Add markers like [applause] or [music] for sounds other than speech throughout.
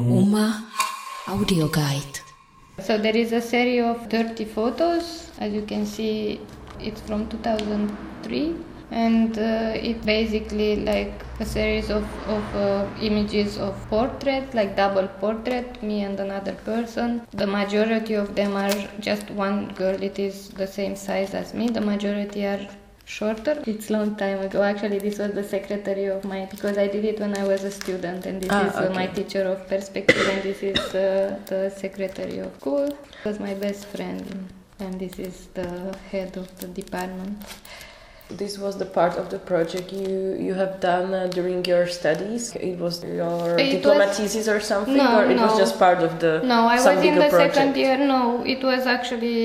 Uma audio guide. So there is a series of 30 photos. As you can see, it's from 2003 and uh, it basically like a series of, of uh, images of portraits like double portrait me and another person the majority of them are just one girl it is the same size as me the majority are shorter it's long time ago actually this was the secretary of my because i did it when i was a student and this Ah, is uh, my teacher of perspective and this is uh, the secretary of school was my best friend and this is the head of the department This was the part of the project you you have done uh, during your studies. It was your It diploma was- thesis or something, No, or it was just part of the No, I was in the project? second year. No, it was actually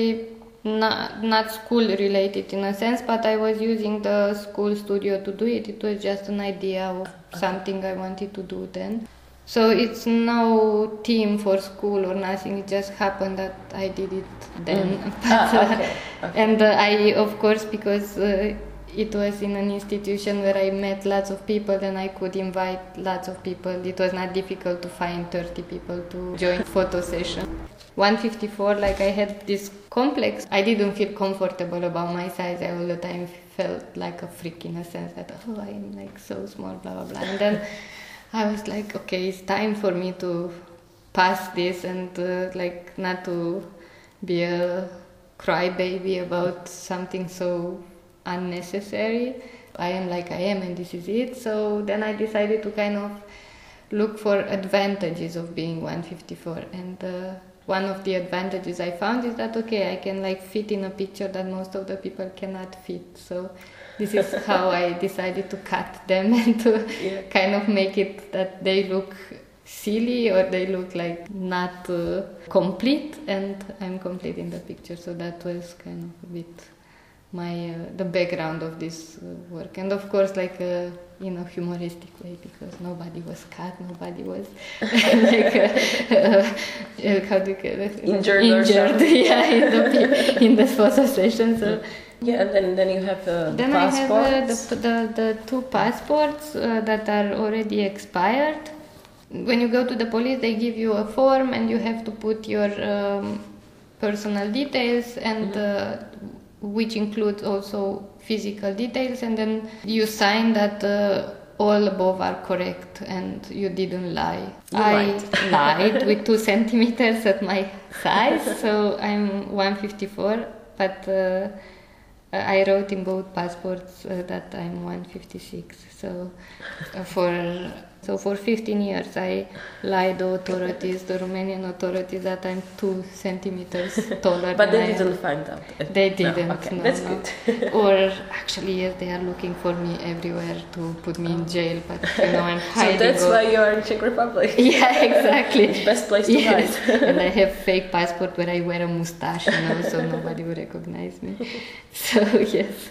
not not school related in a sense, but I was using the school studio to do it. It was just an idea of something I wanted to do then. So it's no team for school or nothing. It just happened that I did it then. But, [laughs] Ah, okay, okay. And uh, I, of course, because uh, it was in an institution where I met lots of people, and I could invite lots of people. It was not difficult to find 30 people to join [laughs] photo session. 154, like I had this complex. I didn't feel comfortable about my size. I all the time felt like a freak in a sense that, oh, I'm like so small, blah, blah, blah. And then I was like, okay, it's time for me to pass this and uh, like not to be a crybaby about something so unnecessary. I am like I am, and this is it. So then I decided to kind of look for advantages of being 154 and uh, one of the advantages i found is that okay i can like fit in a picture that most of the people cannot fit so this is [laughs] how i decided to cut them [laughs] and to Yeah. kind of make it that they look silly or they look like not uh, complete and i'm complete in the picture so that was kind of a bit my uh, the background of this uh, work. And of course like uh, in a humoristic way because nobody was cut nobody was [laughs] like uh, uh, how do you call it? Injured injured [laughs] yeah in the in the photo session so. Yeah, and then then you have uh, the then I have uh, the, the, the two passports uh, that are already expired. When you go to the police, they give you a form and you have to put your um, personal details and uh, which includes also physical details, and then you sign that. Uh, all above are correct and you didn't lie. You I lied. [laughs] lied with two centimeters at my size, so I'm 154, but uh, I wrote in both passports uh, that I'm 156. So uh, for so for 15 years I lied to authorities, the Romanian authorities, that I'm two centimeters [laughs] taller. but they didn't find out. They didn't. okay, no, that's no. good. [laughs] or actually, yes, they are looking for me everywhere to put me in jail. But you know, I'm [laughs] so that's all- why you are in Czech Republic. Yeah, exactly. It's best place to yes. hide. and I have fake passport where I wear a mustache, you know, so nobody would recognize me. So yes.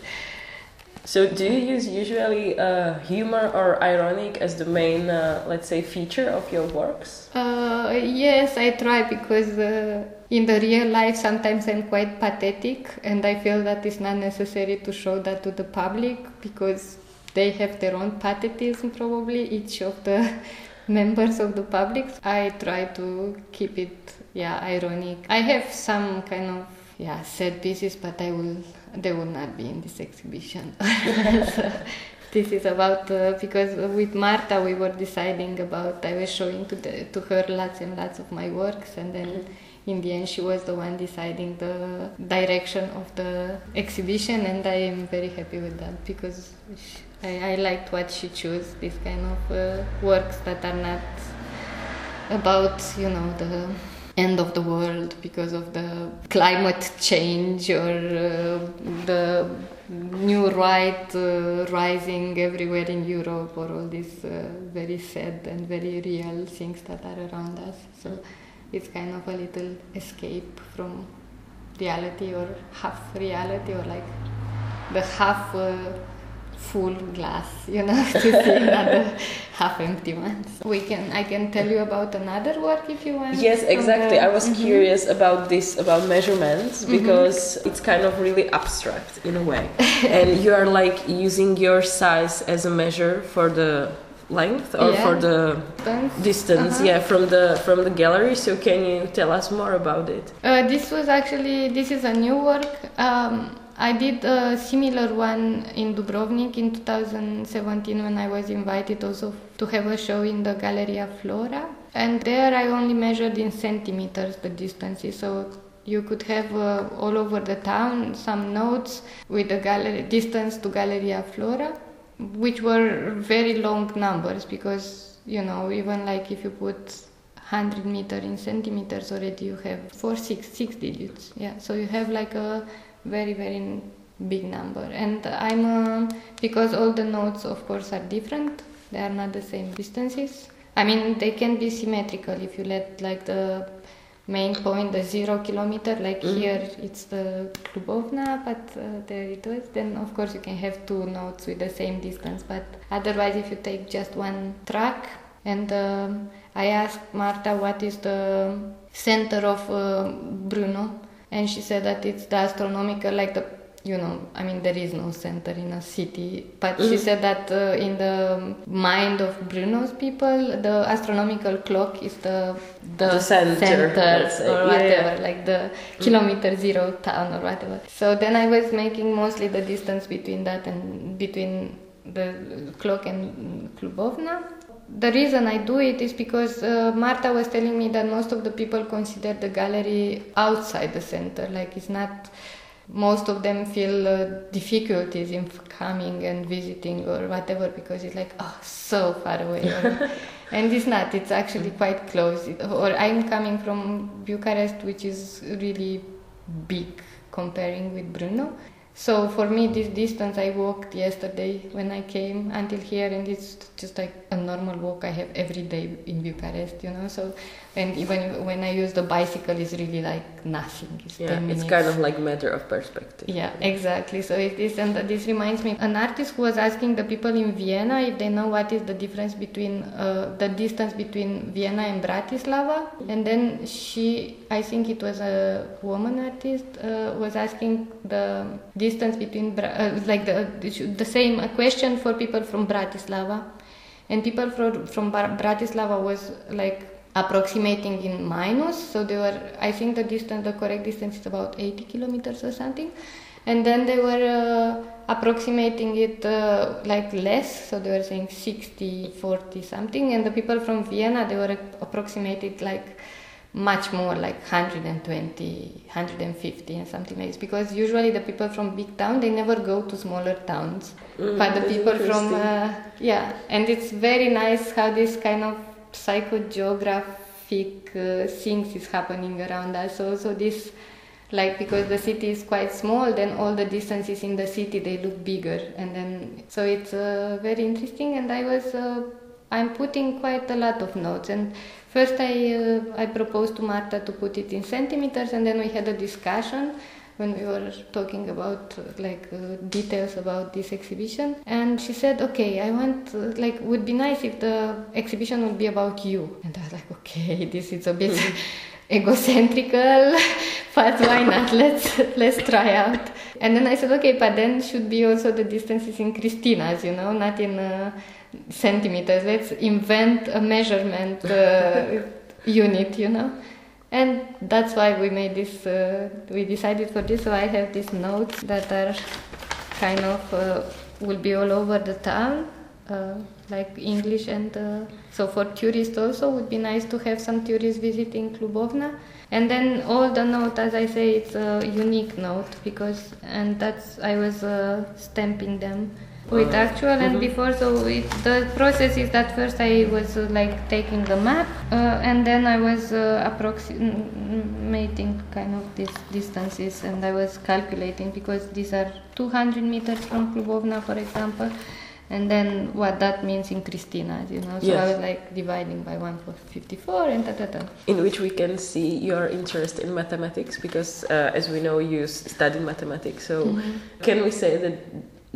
So, do you use usually uh, humor or ironic as the main, uh, let's say, feature of your works? Uh, yes, I try because uh, in the real life sometimes I'm quite pathetic, and I feel that it's not necessary to show that to the public because they have their own pathetism, probably each of the [laughs] members of the public. I try to keep it, yeah, ironic. I have some kind of yeah sad pieces, but I will they would not be in this exhibition. So, [laughs] this is about uh, because with Marta we were deciding about I was showing to the, to her lots and lots of my works and then in the end she was the one deciding the direction of the exhibition and I am very happy with that because she, I, I liked what she chose these kind of uh, works that are not about you know the end of the world because of the climate change or uh, the new right uh, rising everywhere in Europe or all these uh, very sad and very real things that are around us. So it's kind of a little escape from reality or half reality or like the half uh, full glass, you know, [laughs] to see another [laughs] half empty ones. We can, I can tell you about another work if you want. Yes, exactly. the- I was Mhm. curious about this, about measurements, because it's kind of really abstract in a way. [laughs] and you are like using your size as a measure for the length or Yeah. for the distance Uh-huh. yeah from the from the gallery so can you tell us more about it Uh, this was actually this is a new work. Um, I did a similar one in Dubrovnik in 2017 when I was invited also to have a show in the Galleria Flora, and there I only measured in centimeters the distances. So you could have uh, all over the town some notes with the gallery distance to Galleria Flora, which were very long numbers because you know even like if you put 100 meter in centimeters already you have four six six digits yeah so you have like a very very big number. And i'm uh, because all the notes of course are different they are not the same distances. I mean they can be symmetrical. If you let like the main point the zero kilometer like here it's the Klubovna but uh, there it was then of course you can have two notes with the same distance. But otherwise if you take just one track and um, I asked Marta what is the center of uh, Brno, and she said that it's the astronomical, like the, you know, I mean, there is no center in a city, but she said that uh, in the mind of Brno's people, the astronomical clock is the the, The center, let's or Yeah, yeah. whatever, like the kilometer zero town or whatever. So then I was making mostly the distance between that and between the clock and Klubovna. The reason I do it is because uh, Marta was telling me that most of the people consider the gallery outside the center, like it's not. Most of them feel uh, difficulties in coming and visiting or whatever because it's like oh so far away, or, [laughs] and it's not. It's actually quite close. It, or I'm coming from Bucharest, which is really big comparing with Brno. So for me, this distance I walked yesterday when I came until here, and it's just like a normal walk I have every day in Bucharest, you know. So, and even when I use the bicycle, it's really like nothing. It's yeah 10 it's kind of like matter of perspective Yeah, exactly. So it is, and this reminds me, an artist who was asking the people in Vienna if they know what is the difference between uh, the distance between Vienna and Bratislava, and then she, I think it was a woman artist, uh, was asking the distance between, Bra- uh, like the the same a question for people from Bratislava, and people from from Bar- Bratislava was like approximating in minus so they were i think the distance the correct distance is about 80 kilometers or something. And then they were uh, approximating it uh, like less so they were saying 60 40 something. And the people from vienna they were approximated like much more like 120 150 and something like this. Because usually the people from big town they never go to smaller towns. Mm, but the people from uh, yeah. And it's very nice how this kind of psychogeographic uh, things is happening around us. So so this like because the city is quite small then all the distances in the city they look bigger. And then so it's uh, very interesting. And i was uh, i'm putting quite a lot of notes. And first i uh, i proposed to marta to put it in centimeters. And then we had a discussion when we were talking about like uh, details about this exhibition. And she said okay i want uh, like would be nice if the exhibition would be about you. And i was like okay [laughs] this is a bit [laughs] egocentrical [laughs] but why not? Let's let's try out. And then i said okay but then should be also the distances in Cristina's you know not in uh, centimeters. Let's invent a measurement uh, unit you know and that's why we made this uh, we decided for this. So i have these notes that are kind of uh, will be all over the town uh, like english and uh, so for tourists also would be nice to have some tourists visiting klubovna and then all the note as i say it's a unique note because and that's i was uh, stamping them with actual and before so it, the process is that first i was uh, like taking the map uh, and then i was uh, approximating kind of these distances and i was calculating because these are 200 meters from klubovna for example and then what that means in Cristina, you know. So I was like dividing by 154 and da da da. in which we can see your interest in mathematics because uh, as we know you studied mathematics so Mm-hmm. can we say that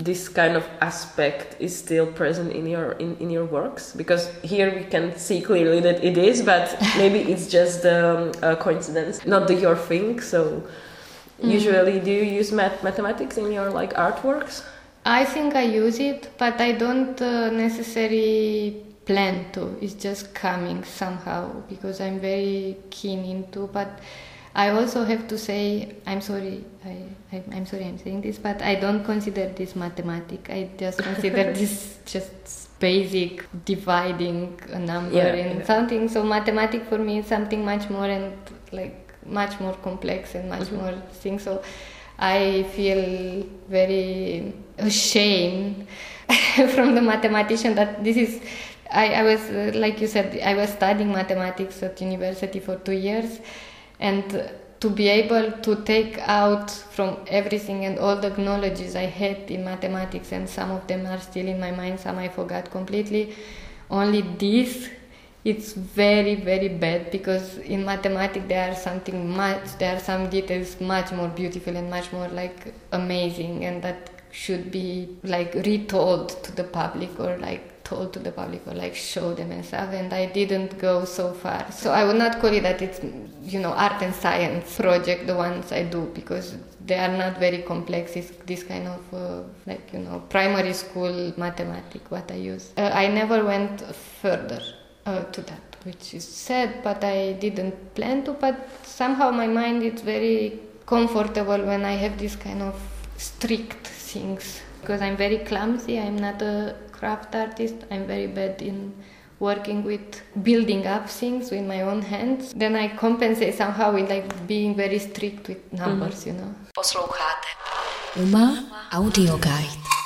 this kind of aspect is still present in your in, in your works because here we can see clearly that it is but [laughs] maybe it's just um, a coincidence not the your thing so Mm-hmm. usually do you use math- mathematics in your like artworks I think I use it, but I don't uh, necessarily plan to. It's just coming somehow because I'm very keen into. But I also have to say, I'm sorry, I, I, am sorry I'm saying this, but I don't consider this mathematic. I just [laughs] consider this just basic dividing a number Yeah, in yeah. something. So mathematic for me is something much more and like much more complex and much Mm-hmm. more things. So I feel very ashamed [laughs] from the mathematician that this is. I, I was uh, like you said, I was studying mathematics at university for two years, and to be able to take out from everything and all the knowledges I had in mathematics, and some of them are still in my mind, some I forgot completely. Only this, it's very very bad because in mathematics there are something much, there are some details much more beautiful and much more like amazing, and that should be like retold to the public or like told to the public or like show them and stuff and i didn't go so far. So i would not call it that it's you know art and science project the ones i do because they are not very complex it's this kind of uh, like you know primary school mathematics what i use. Uh, i never went further uh, to that which is sad but i didn't plan to but somehow my mind is very comfortable when i have this kind of strict things. Because i'm very clumsy i'm not a craft artist i'm very bad in working with building up things with my own hands. Then i compensate somehow with like being very strict with numbers mm-hmm. you know. Posloucháte. Uma Audio Guide.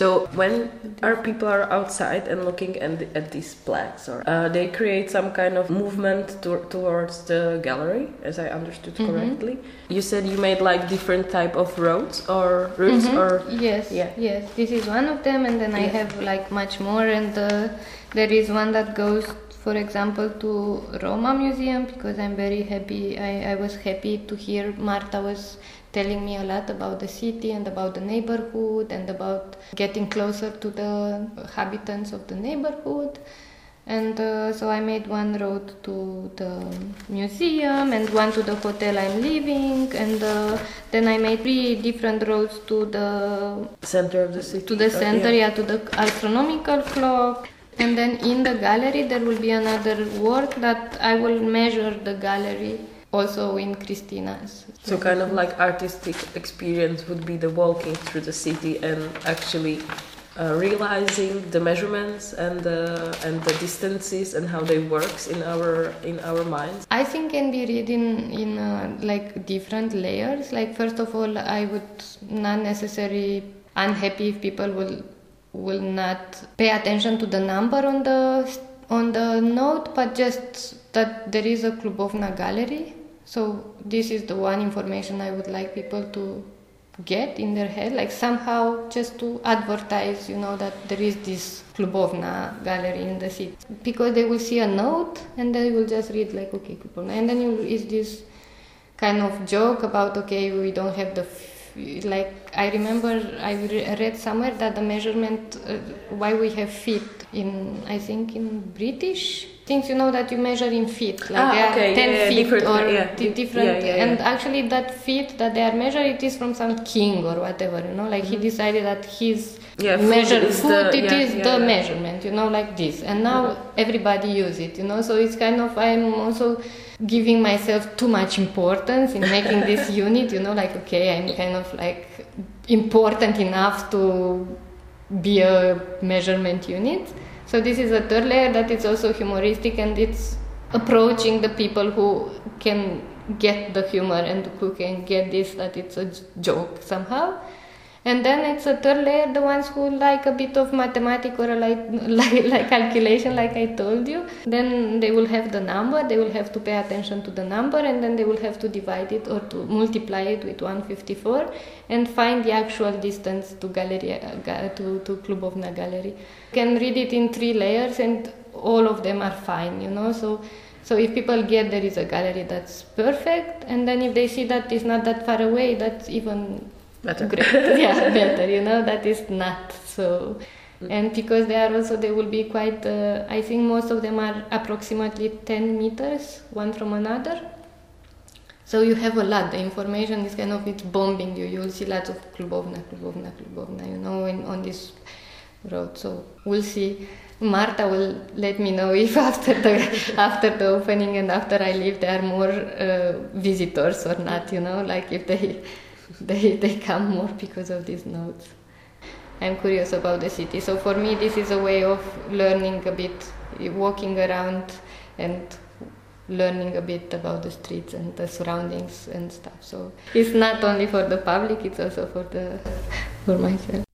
So when our people are outside and looking at, the, at these plaques, or uh, they create some kind of movement to, towards the gallery, as I understood Mm-hmm. correctly. You said you made like different type of roads or routes, or yes Yeah. yes this is one of them and then i have like much more and uh, there is one that goes for example to roma museum because i'm very happy I, I was happy to hear marta was telling me a lot about the city and about the neighborhood and about getting closer to the inhabitants of the neighborhood and uh, so I made one road to the museum and one to the hotel I'm living, and uh, then I made three different roads to the center of the city. to the center, yeah, to the astronomical clock. And then in the gallery there will be another work that I will measure the gallery also in Cristina's. So kind of like artistic experience would be the walking through the city and actually uh, realizing the measurements and the and the distances and how they works in our in our minds. I think can be read in in uh, like different layers. Like first of all, I would not necessarily unhappy if people will will not pay attention to the number on the on the note, but just that there is a Klubovna gallery. So this is the one information I would like people to get in their head, like somehow just to advertise, you know, that there is this Klubovna gallery in the city. Because they will see a note and then they will just read like, okay, Klubovna. And then you, is this kind of joke about, okay, we don't have the, f- like, I remember I re- read somewhere that the measurement, uh, why we have feet in, I think in British things, you know, that you measure in feet. Like Ah, okay, 10 yeah, feet different- or yeah, di- di- different. yeah. And actually that feet that they are measured it is from some king or whatever you know like he decided that his Mm-hmm. Yeah, measure is the- it is the measurement you know like this and now everybody use it you know so it's kind of i'm also giving myself too much importance in making this [laughs] unit you know like okay i'm kind of like important enough to be a measurement unit so this is a third layer that is also humoristic and it's approaching the people who can get the humor and who can get this that it's a joke somehow and then it's a third layer the ones who like a bit of mathematics or like, [laughs] like like calculation like i told you. Then they will have the number they will have to pay attention to the number and then they will have to divide it or to multiply it with 154 and find the actual distance to gallery uh, to to klubovna gallery. You can read it in three layers and all of them are fine you know? So so if people get there is a gallery that's perfect. And then if they see that it's not that far away that's even Better. great [laughs] yeah better you know that is not so and because they are also they will be quite uh, i think most of them are approximately 10 meters one from another So you have a lot. The information is kind of it's bombing you. You'll see lots of Klubovna, Klubovna, Klubovna, you know, in, on this road. So we'll see. Marta will let me know if [laughs] after the after the opening and after I leave there are more uh, visitors or not. You know, like if they [laughs] they they come more because of these notes. I'm curious about the city. So for me, this is a way of learning a bit, walking around and learning a bit about the streets and the surroundings and stuff. So it's not only for the public; it's also for the [laughs] for myself.